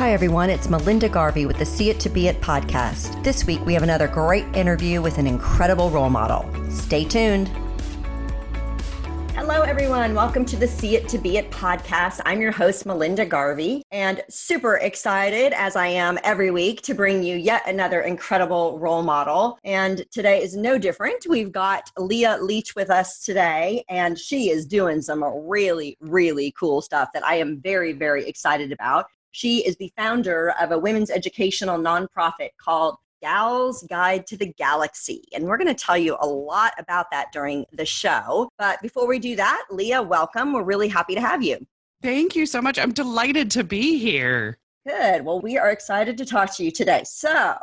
Hi, everyone. It's Melinda Garvey with the See It to Be It podcast. This week, we have another great interview with an incredible role model. Stay tuned. Hello, everyone. Welcome to the See It to Be It podcast. I'm your host, Melinda Garvey, and super excited as I am every week to bring you yet another incredible role model. And today is no different. We've got Leah Leach with us today, and she is doing some really, really cool stuff that I am very, very excited about. She is the founder of a women's educational nonprofit called Gal's Guide to the Galaxy. And we're going to tell you a lot about that during the show. But before we do that, Leah, welcome. We're really happy to have you. Thank you so much. I'm delighted to be here. Good. Well, we are excited to talk to you today. So,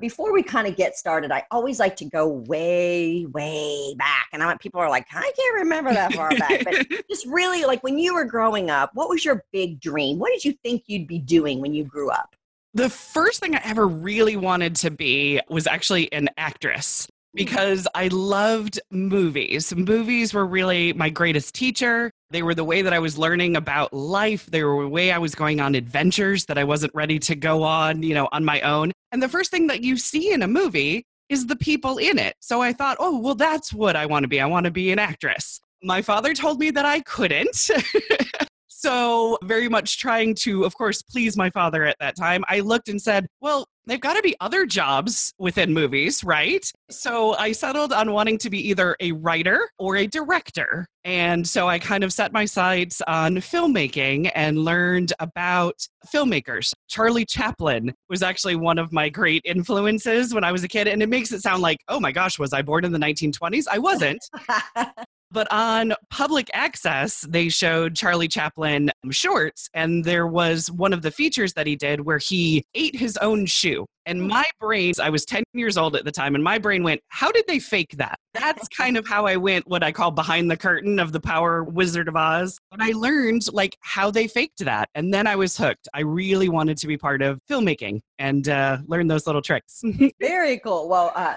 before we kind of get started, I always like to go way, way back. And I want people are like, I can't remember that far back. But just really like when you were growing up, what was your big dream? What did you think you'd be doing when you grew up? The first thing I ever really wanted to be was actually an actress mm. because I loved movies. Movies were really my greatest teacher. They were the way that I was learning about life. They were the way I was going on adventures that I wasn't ready to go on, you know, on my own. And the first thing that you see in a movie is the people in it. So I thought, oh, well, that's what I want to be. I want to be an actress. My father told me that I couldn't. so, very much trying to, of course, please my father at that time, I looked and said, well, they've got to be other jobs within movies, right? So I settled on wanting to be either a writer or a director. And so I kind of set my sights on filmmaking and learned about filmmakers. Charlie Chaplin was actually one of my great influences when I was a kid. And it makes it sound like, oh my gosh, was I born in the 1920s? I wasn't. But on public access, they showed Charlie Chaplin shorts, and there was one of the features that he did where he ate his own shoe. And my brain, I was 10 years old at the time, and my brain went, How did they fake that? That's kind of how I went, what I call behind the curtain of the Power Wizard of Oz. And I learned like how they faked that. And then I was hooked. I really wanted to be part of filmmaking and uh, learn those little tricks. Very cool. Well, uh,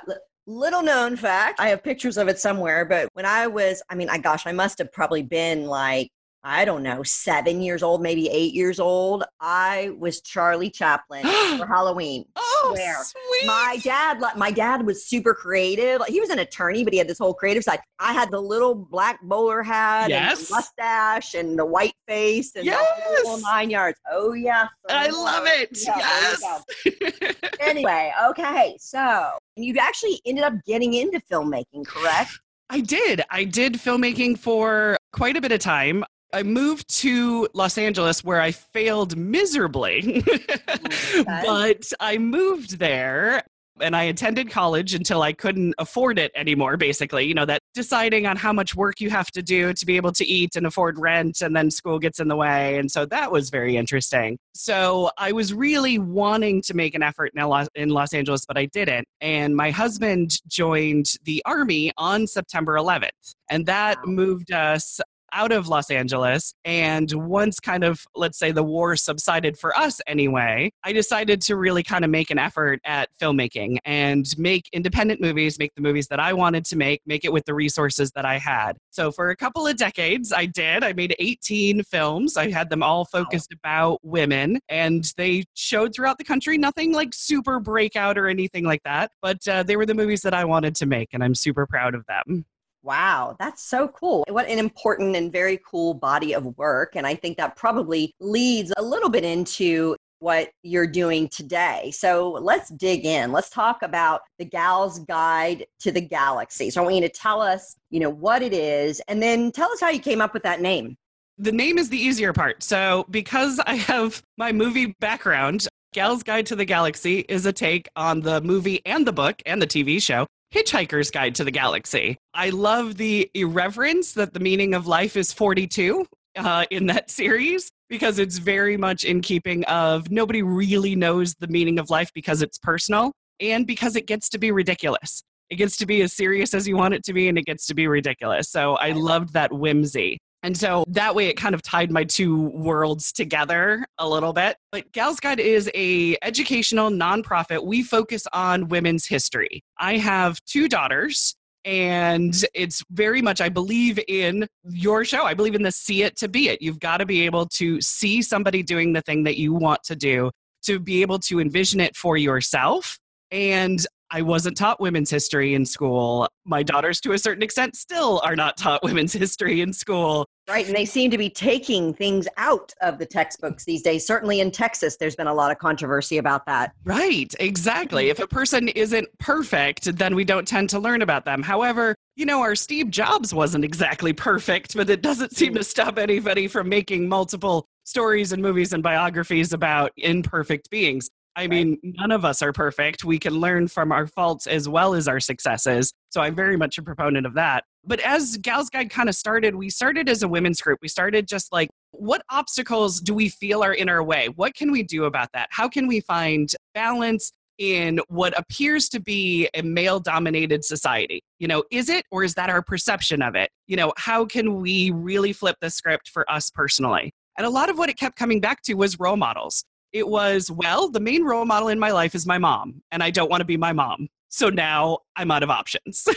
Little known fact, I have pictures of it somewhere, but when I was, I mean, I gosh, I must have probably been like I don't know, seven years old, maybe eight years old. I was Charlie Chaplin for Halloween. Oh, sweet. my dad, my dad was super creative. He was an attorney, but he had this whole creative side. I had the little black bowler hat, yes. and the mustache, and the white face, and yes. the whole nine yards. Oh yeah, I love it. Yeah, yes. anyway, okay, so you actually ended up getting into filmmaking, correct? I did. I did filmmaking for quite a bit of time. I moved to Los Angeles where I failed miserably, okay. but I moved there and I attended college until I couldn't afford it anymore, basically. You know, that deciding on how much work you have to do to be able to eat and afford rent, and then school gets in the way. And so that was very interesting. So I was really wanting to make an effort in Los, in Los Angeles, but I didn't. And my husband joined the Army on September 11th. And that moved us out of Los Angeles. And once kind of, let's say, the war subsided for us anyway, I decided to really kind of make an effort at filmmaking and make independent movies, make the movies that I wanted to make, make it with the resources that I had. So for a couple of decades, I did. I made 18 films. I had them all focused about women, and they showed throughout the country. Nothing like super breakout or anything like that, but uh, they were the movies that I wanted to make, and I'm super proud of them. Wow, that's so cool. What an important and very cool body of work. And I think that probably leads a little bit into what you're doing today. So let's dig in. Let's talk about the Gal's Guide to the Galaxy. So I want you to tell us, you know, what it is and then tell us how you came up with that name. The name is the easier part. So because I have my movie background, Gal's Guide to the Galaxy is a take on the movie and the book and the TV show Hitchhiker's Guide to the Galaxy. I love the irreverence that the meaning of life is 42 uh, in that series because it's very much in keeping of nobody really knows the meaning of life because it's personal and because it gets to be ridiculous. It gets to be as serious as you want it to be and it gets to be ridiculous. So I loved that whimsy. And so that way it kind of tied my two worlds together a little bit. But Gals Guide is a educational nonprofit. We focus on women's history. I have two daughters and it's very much i believe in your show i believe in the see it to be it you've got to be able to see somebody doing the thing that you want to do to be able to envision it for yourself. And I wasn't taught women's history in school. My daughters, to a certain extent, still are not taught women's history in school. Right. And they seem to be taking things out of the textbooks these days. Certainly in Texas, there's been a lot of controversy about that. Right. Exactly. Mm-hmm. If a person isn't perfect, then we don't tend to learn about them. However, you know, our Steve Jobs wasn't exactly perfect, but it doesn't seem to mm. stop anybody from making multiple stories and movies and biographies about imperfect beings. I mean, none of us are perfect. We can learn from our faults as well as our successes. So I'm very much a proponent of that. But as Gals Guide kind of started, we started as a women's group. We started just like, what obstacles do we feel are in our way? What can we do about that? How can we find balance in what appears to be a male dominated society? You know, is it or is that our perception of it? You know, how can we really flip the script for us personally? And a lot of what it kept coming back to was role models it was, well, the main role model in my life is my mom, and I don't want to be my mom. So now I'm out of options.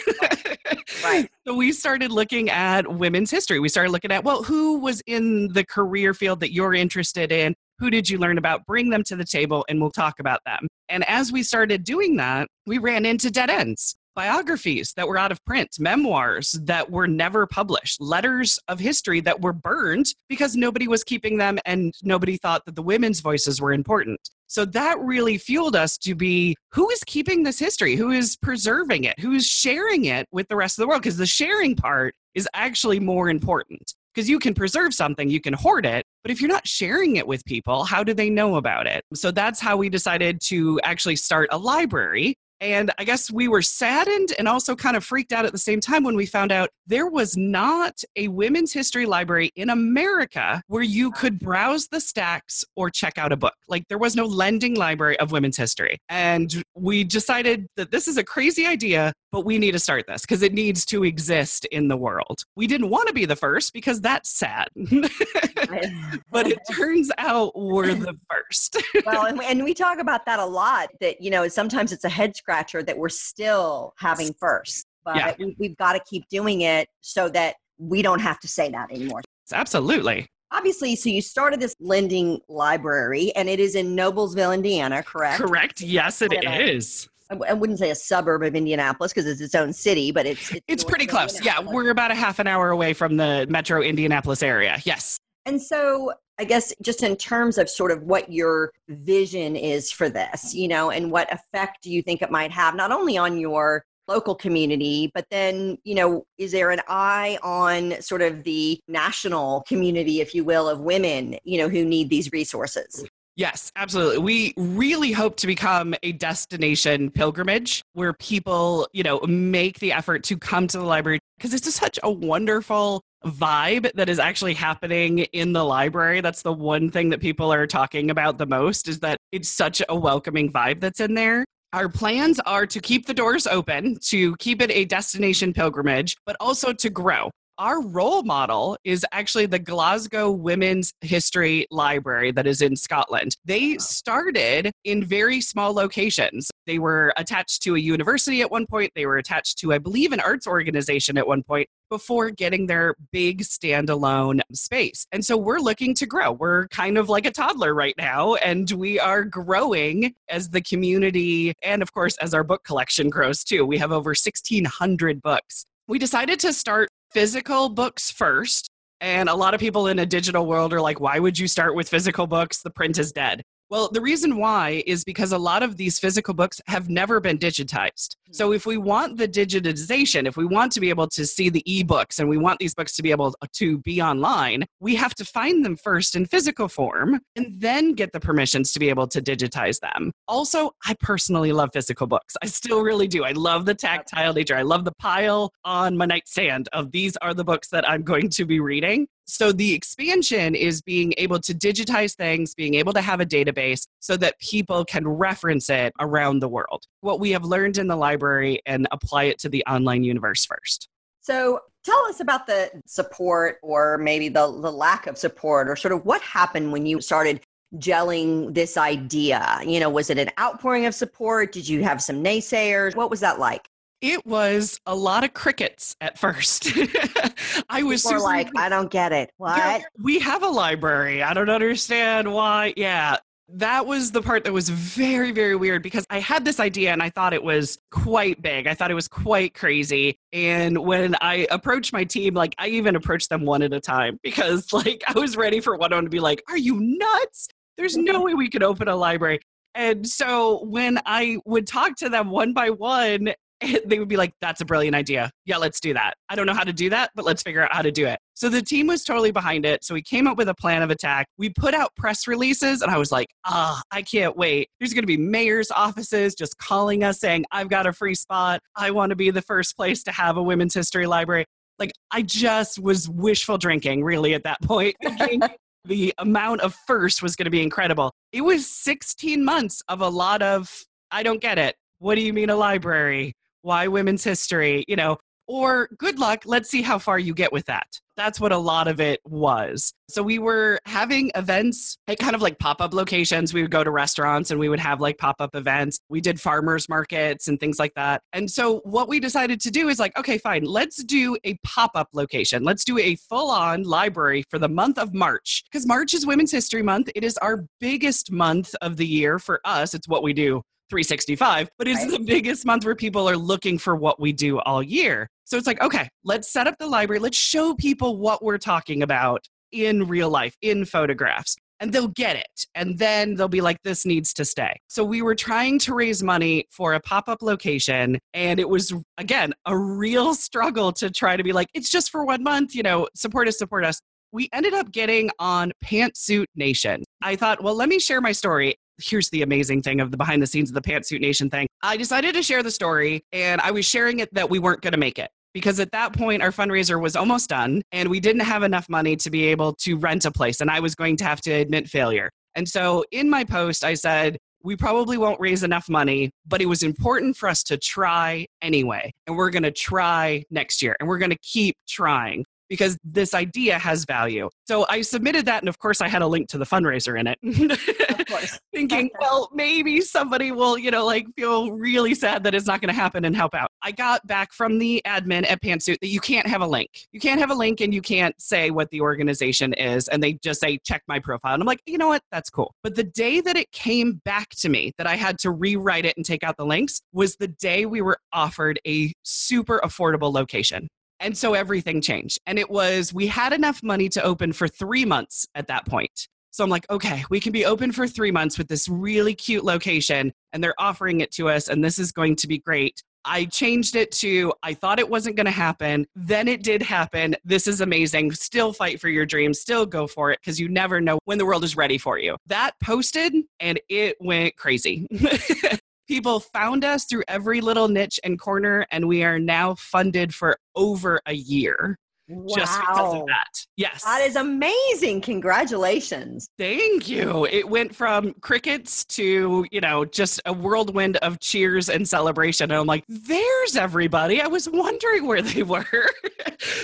right. So we started looking at women's history. We started looking at, well, who was in the career field that you're interested in? Who did you learn about? Bring them to the table and we'll talk about them. And as we started doing that, we ran into dead ends biographies that were out of print, memoirs that were never published, letters of history that were burned because nobody was keeping them and nobody thought that the women's voices were important. So that really fueled us to be who is keeping this history? Who is preserving it? Who is sharing it with the rest of the world? Because the sharing part is actually more important. Because you can preserve something, you can hoard it, but if you're not sharing it with people, how do they know about it? So that's how we decided to actually start a library and I guess we were saddened and also kind of freaked out at the same time when we found out there was not a women's history library in America where you could browse the stacks or check out a book. Like there was no lending library of women's history. And we decided that this is a crazy idea, but we need to start this because it needs to exist in the world. We didn't want to be the first because that's sad. but it turns out we're the first. well, and we, and we talk about that a lot that, you know, sometimes it's a head scratcher that we're still having first. But yeah. we, we've got to keep doing it so that we don't have to say that anymore. Absolutely obviously so you started this lending library and it is in noblesville indiana correct correct yes it is. I wouldn't say a suburb of Indianapolis because it's its own city, but it's it's, it's pretty close. Yeah, we're about a half an hour away from the metro Indianapolis area. Yes. And so I guess just in terms of sort of what your vision is for this, you know, and what effect do you think it might have not only on your local community, but then, you know, is there an eye on sort of the national community, if you will, of women, you know, who need these resources? Yes, absolutely. We really hope to become a destination pilgrimage where people, you know, make the effort to come to the library because it's just such a wonderful vibe that is actually happening in the library. That's the one thing that people are talking about the most is that it's such a welcoming vibe that's in there. Our plans are to keep the doors open, to keep it a destination pilgrimage, but also to grow our role model is actually the Glasgow Women's History Library that is in Scotland. They started in very small locations. They were attached to a university at one point, they were attached to, I believe, an arts organization at one point before getting their big standalone space. And so we're looking to grow. We're kind of like a toddler right now, and we are growing as the community and, of course, as our book collection grows too. We have over 1,600 books we decided to start physical books first. And a lot of people in a digital world are like, why would you start with physical books? The print is dead. Well, the reason why is because a lot of these physical books have never been digitized. So, hmm. if we want the digitization, if we want to be able to see the ebooks and we want these books to be able to be online, we have to find them first in physical form and then get the permissions to be able to digitize them. Also, I personally love physical books. I still really do. I love the tactile nature. I love the pile on my nightstand of these are the books that I'm going to be reading. So the expansion is being able to digitize things, being able to have a database so that people can reference it around the world. What we have learned in the library and apply it to the online universe first. So tell us about the support or maybe the, the lack of support or sort of what happened when you started gelling this idea? You know, was it an outpouring of support? Did you have some naysayers? What was that like? It was a lot of crickets at first. I was like, I don't get it. What? we have a library. I don't understand why. Yeah. that was the part that was very, very weird because I had this idea and I thought it was quite big. I thought it was quite crazy. And when I approached my team, like I even approached them one at a time because like I was ready for one of them to be like, Are you nuts? There's no way we could open a library. And so when I would talk to them one by one, they would be like, that's a brilliant idea. Yeah, let's do that. I don't know how to do that, but let's figure out how to do it. So the team was totally behind it. So we came up with a plan of attack. We put out press releases, and I was like, ah, I can't wait. There's going to be mayor's offices just calling us saying, I've got a free spot. I want to be the first place to have a women's history library. Like, I just was wishful drinking, really, at that point, the amount of first was going to be incredible. It was 16 months of a lot of, I don't get it. What do you mean a library? Why women's history, you know, or good luck, let's see how far you get with that. That's what a lot of it was. So we were having events at kind of like pop up locations. We would go to restaurants and we would have like pop up events. We did farmers markets and things like that. And so what we decided to do is like, okay, fine, let's do a pop up location. Let's do a full on library for the month of March because March is Women's History Month. It is our biggest month of the year for us. It's what we do 365, but it's right. the biggest month where people are looking for what we do all year. So it's like, okay, let's set up the library. Let's show people what we're talking about in real life, in photographs, and they'll get it. And then they'll be like, this needs to stay. So we were trying to raise money for a pop up location. And it was, again, a real struggle to try to be like, it's just for one month, you know, support us, support us we ended up getting on Pantsuit Nation. I thought, well, let me share my story here's the amazing thing of the behind the scenes of the Pantsuit Nation thing. I decided to share the story and I was sharing it that we weren't going to make it because at that point our fundraiser was almost done and we didn't have enough money to be able to rent a place and I was going to have to admit failure. And so in my post, I said, we probably won't raise enough money, but it was important for us to try anyway. And we're going to try next year and we're going to keep trying because this idea has value. So I submitted that, and of course, I had a link to the fundraiser in it. Thinking, well, maybe somebody will, you know, like feel really sad that it's not going to happen and help out. I got back from the admin at Pantsuit that you can't have a link. You can't have a link and you can't say what the organization is. And they just say, check my profile. And I'm like, you know what? That's cool. But the day that it came back to me that I had to rewrite it and take out the links was the day we were offered a super affordable location. And so everything changed. And it was, we had enough money to open for three months at that point. So I'm like, okay, we can be open for three months with this really cute location, and they're offering it to us, and this is going to be great. I changed it to I thought it wasn't going to happen. Then it did happen. This is amazing. Still fight for your dreams. Still go for it because you never know when the world is ready for you. That posted and it went crazy. People found us through every little niche and corner, and we are now funded for over a year. Wow. Just because of that. Yes. That is amazing. Congratulations. Thank you. It went from crickets to, you know, just a whirlwind of cheers and celebration. And I'm like, there's everybody. I was wondering where they were.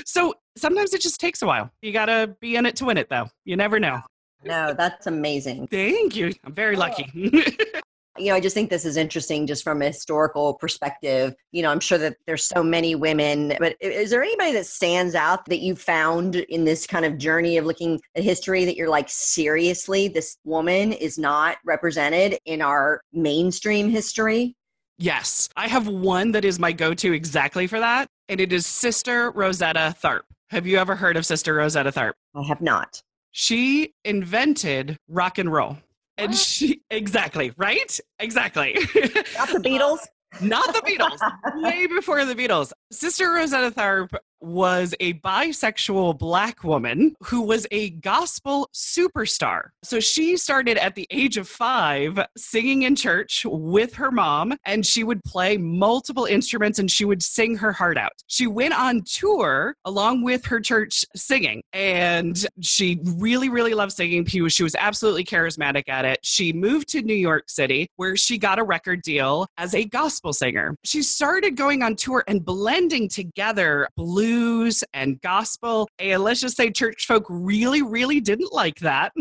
so sometimes it just takes a while. You got to be in it to win it, though. You never know. No, that's amazing. Thank you. I'm very oh. lucky. you know, I just think this is interesting just from a historical perspective. You know, I'm sure that there's so many women, but is there anybody that stands out that you found in this kind of journey of looking at history that you're like, seriously, this woman is not represented in our mainstream history? Yes. I have one that is my go to exactly for that, and it is Sister Rosetta Tharpe. Have you ever heard of Sister Rosetta Tharpe? I have not. She invented rock and roll. And she, exactly, right? Exactly. Not the Beatles. Not the Beatles. Way before the Beatles. Sister Rosetta Tharpe was a bisexual black woman who was a gospel superstar. So she started at the age of five singing in church with her mom, and she would play multiple instruments and she would sing her heart out. She went on tour along with her church singing, and she really, really loved singing. She was absolutely charismatic at it. She moved to New York City where she got a record deal as a gospel singer. She started going on tour and blending together blues and gospel. And let's just say church folk really, really didn't like that.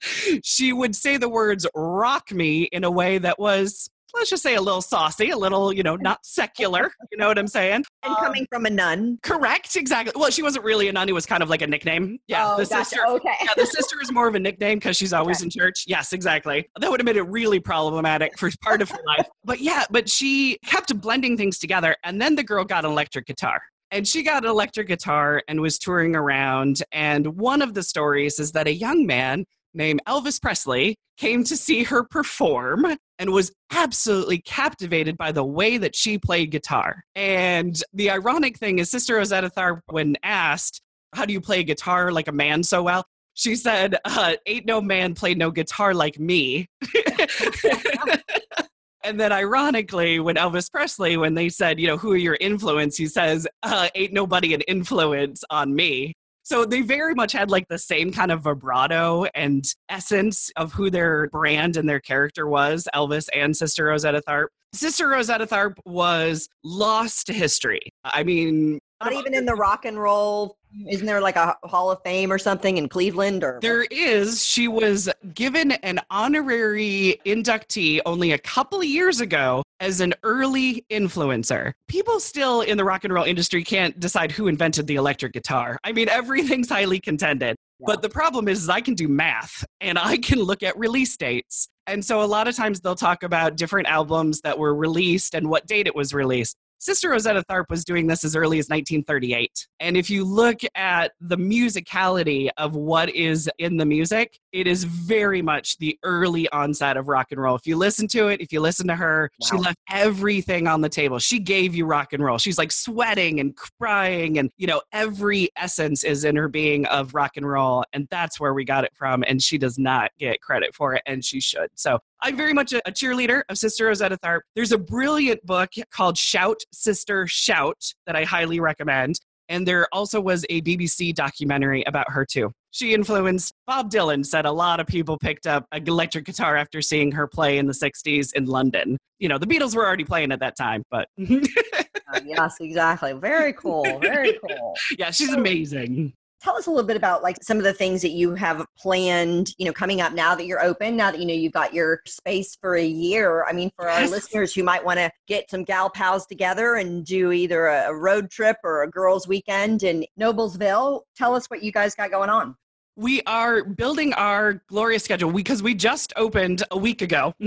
she would say the words rock me in a way that was let's just say a little saucy, a little, you know, not secular. You know what I'm saying? And coming from a nun. Correct, exactly. Well, she wasn't really a nun; it was kind of like a nickname. Yeah, oh, the gotcha. sister. Okay. yeah, the sister is more of a nickname because she's always okay. in church. Yes, exactly. That would have made it really problematic for part of her life. But yeah, but she kept blending things together, and then the girl got an electric guitar. And she got an electric guitar and was touring around. And one of the stories is that a young man named Elvis Presley came to see her perform and was absolutely captivated by the way that she played guitar. And the ironic thing is, Sister Rosetta Tharpe, when asked, How do you play guitar like a man so well? She said, uh, Ain't no man played no guitar like me. And then, ironically, when Elvis Presley, when they said, you know, who are your influence, he says, uh, ain't nobody an influence on me. So they very much had like the same kind of vibrato and essence of who their brand and their character was, Elvis and Sister Rosetta Tharpe. Sister Rosetta Tharpe was lost to history. I mean, not even in the rock and roll isn't there like a hall of fame or something in cleveland or there is. She was given an honorary inductee only a couple of years ago as an early influencer. People still in the rock and roll industry can't decide who invented the electric guitar. I mean everything's highly contended. Yeah. but the problem is, is i can do math and i can look at release dates. And so a lot of times they'll talk about different albums that were released and what date it was released Sister Rosetta Tharpe was doing this as early as 1938. And if you look at the musicality of what is in the music, it is very much the early onset of rock and roll. If you listen to it, if you listen to her, wow. she left everything on the table. She gave you rock and roll. She's like sweating and crying, and you know, every essence is in her being of rock and roll. And that's where we got it from. And she does not get credit for it, and she should. So I'm very much a, cheerleader of Sister Rosetta Tharpe. There's a brilliant book called Shout, Sister, Shout that I highly recommend. And there also was a BBC documentary about her too. She influenced Bob Dylan, said a lot of people picked up an electric guitar after seeing her play in the 60s in London. You know, the Beatles were already playing at that time, but. uh, yes, exactly. Very cool. Very cool. Yeah, she's amazing tell us a little bit about like some of the things that you have planned you know coming up now that you're open now that you know you've got your space for a year. I mean for our yes. listeners who might want to get some gal pals together and do either a road trip or a girls weekend in noblesville tell us what you guys got going on. We are building our glorious schedule because we just opened a week ago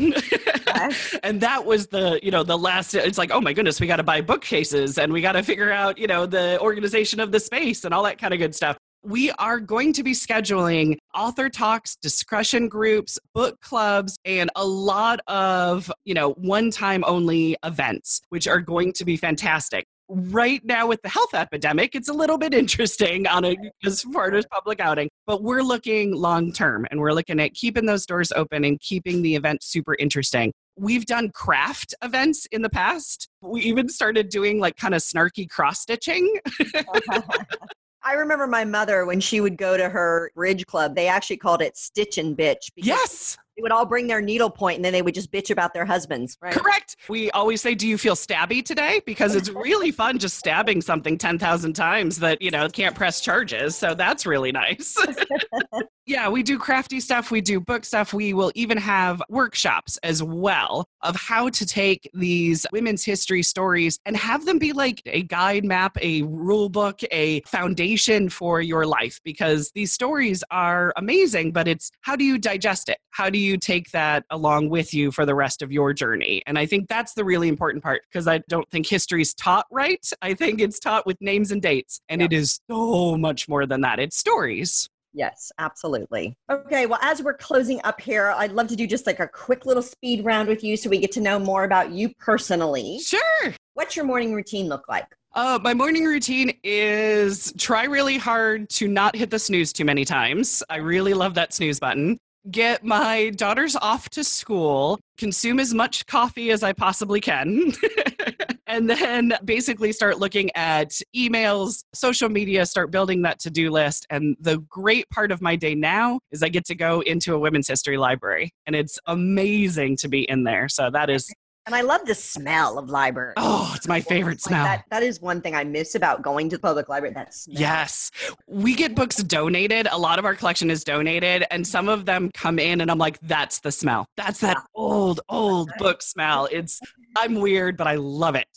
and that was the you know the last it's like oh my goodness we got to buy bookcases and we got to figure out you know the organization of the space and all that kind of good stuff we are going to be scheduling author talks, discussion groups, book clubs, and a lot of, you know, one time only events, which are going to be fantastic. Right now, with the health epidemic, it's a little bit interesting on a, as far as public outing, but we're looking long term and we're looking at keeping those doors open and keeping the event super interesting. We've done craft events in the past. We even started doing like kind of snarky cross stitching. I remember my mother when she would go to her bridge club, they actually called it stitch and bitch. Yes. They would all bring their needle point and then they would just bitch about their husbands, right? Correct. We always say, Do you feel stabby today? Because it's really fun just stabbing something 10,000 times that, you know, can't press charges. So that's really nice. Yeah, we do crafty stuff. We do book stuff. We will even have workshops as well of how to take these women's history stories and have them be like a guide map, a rule book, a foundation for your life because these stories are amazing, but it's how do you digest it? How do you take that along with you for the rest of your journey? And I think that's the really important part because I don't think history is taught right. I think it's taught with names and dates, and it is so much more than that. It's stories. Yes, absolutely. Okay, well, as we're closing up here, I'd love to do just like a quick little speed round with you so we get to know more about you personally. Sure. What's your morning routine look like? Uh, my morning routine is try really hard to not hit the snooze too many times. I really love that snooze button. Get my daughters off to school, consume as much coffee as I possibly can. and then basically start looking at emails, social media, start building that to do list. And the great part of my day now is I get to go into a women's history library, and it's amazing to be in there. So that is And I love the smell of library. Oh, it's my favorite Like smell. that, that is one thing I miss about going to the public library. That smell. Yes. We get books donated. A lot of our collection is donated, and some of them come in, and I'm like, that's the smell. That's that old, old book smell. It's, I'm weird, but I love it.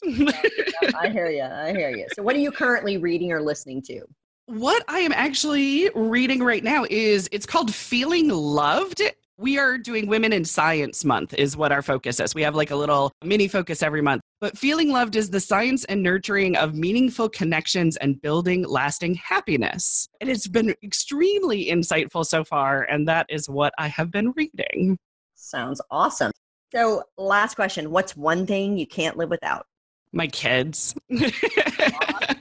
I hear you. I hear you. So, what are you currently reading or listening to? what I am actually reading right now is it's called Feeling Loved. We are doing Women in Science Month, is what our focus is. We have like a little mini focus every month. But Feeling Loved is the science and nurturing of meaningful connections and building lasting happiness. And it's been extremely insightful so far. And that is what I have been reading. Sounds awesome. So, last question What's one thing you can't live without? My kids.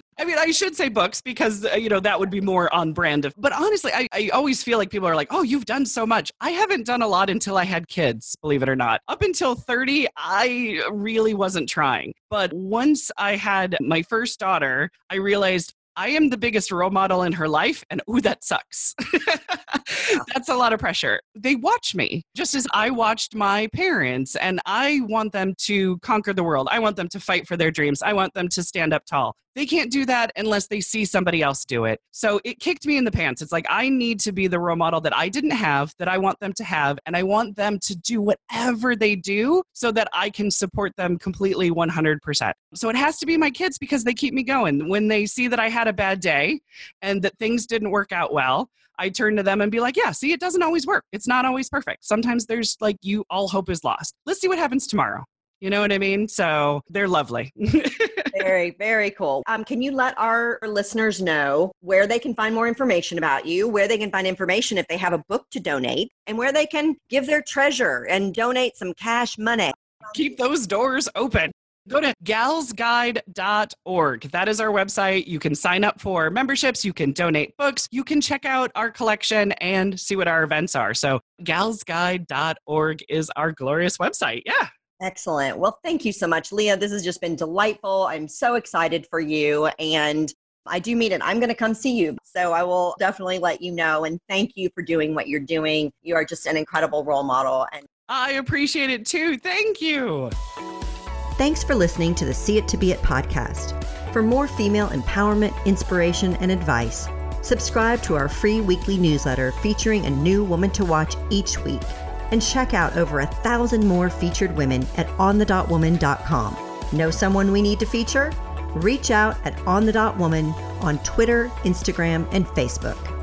I should say books because, uh, you know, that would be more on brand. Of, but honestly, I, I always feel like people are like, oh, you've done so much. I haven't done a lot until I had kids, believe it or not. Up until 30, I really wasn't trying. But once I had my first daughter, I realized I am the biggest role model in her life, and ooh, that sucks. That's a lot of pressure. They watch me just as I watched my parents, and I want them to conquer the world. I want them to fight for their dreams. I want them to stand up tall. They can't do that unless they see somebody else do it. So it kicked me in the pants. It's like I need to be the role model that I didn't have, that I want them to have, and I want them to do whatever they do so that I can support them completely 100%. So it has to be my kids because they keep me going. When they see that I had a bad day and that things didn't work out well, I turn to them and be like, yeah, see, it doesn't always work. It's not always perfect. Sometimes there's like you, all hope is lost. Let's see what happens tomorrow. You know what I mean? So they're lovely. very, very cool. Um, can you let our listeners know where they can find more information about you, where they can find information if they have a book to donate, and where they can give their treasure and donate some cash money? Keep those doors open. Go to galsguide.org. That is our website. You can sign up for memberships, you can donate books, you can check out our collection and see what our events are. So, galsguide.org is our glorious website. Yeah. Excellent. Well, thank you so much, Leah. This has just been delightful. I'm so excited for you. And I do mean it. I'm going to come see you. So I will definitely let you know. And thank you for doing what you're doing. You are just an incredible role model. And I appreciate it too. Thank you. Thanks for listening to the See It to Be It podcast. For more female empowerment, inspiration, and advice, subscribe to our free weekly newsletter featuring a new woman to watch each week. And check out over a thousand more featured women at onthedotwoman.com. Know someone we need to feature? Reach out at onthedotwoman on Twitter, Instagram, and Facebook.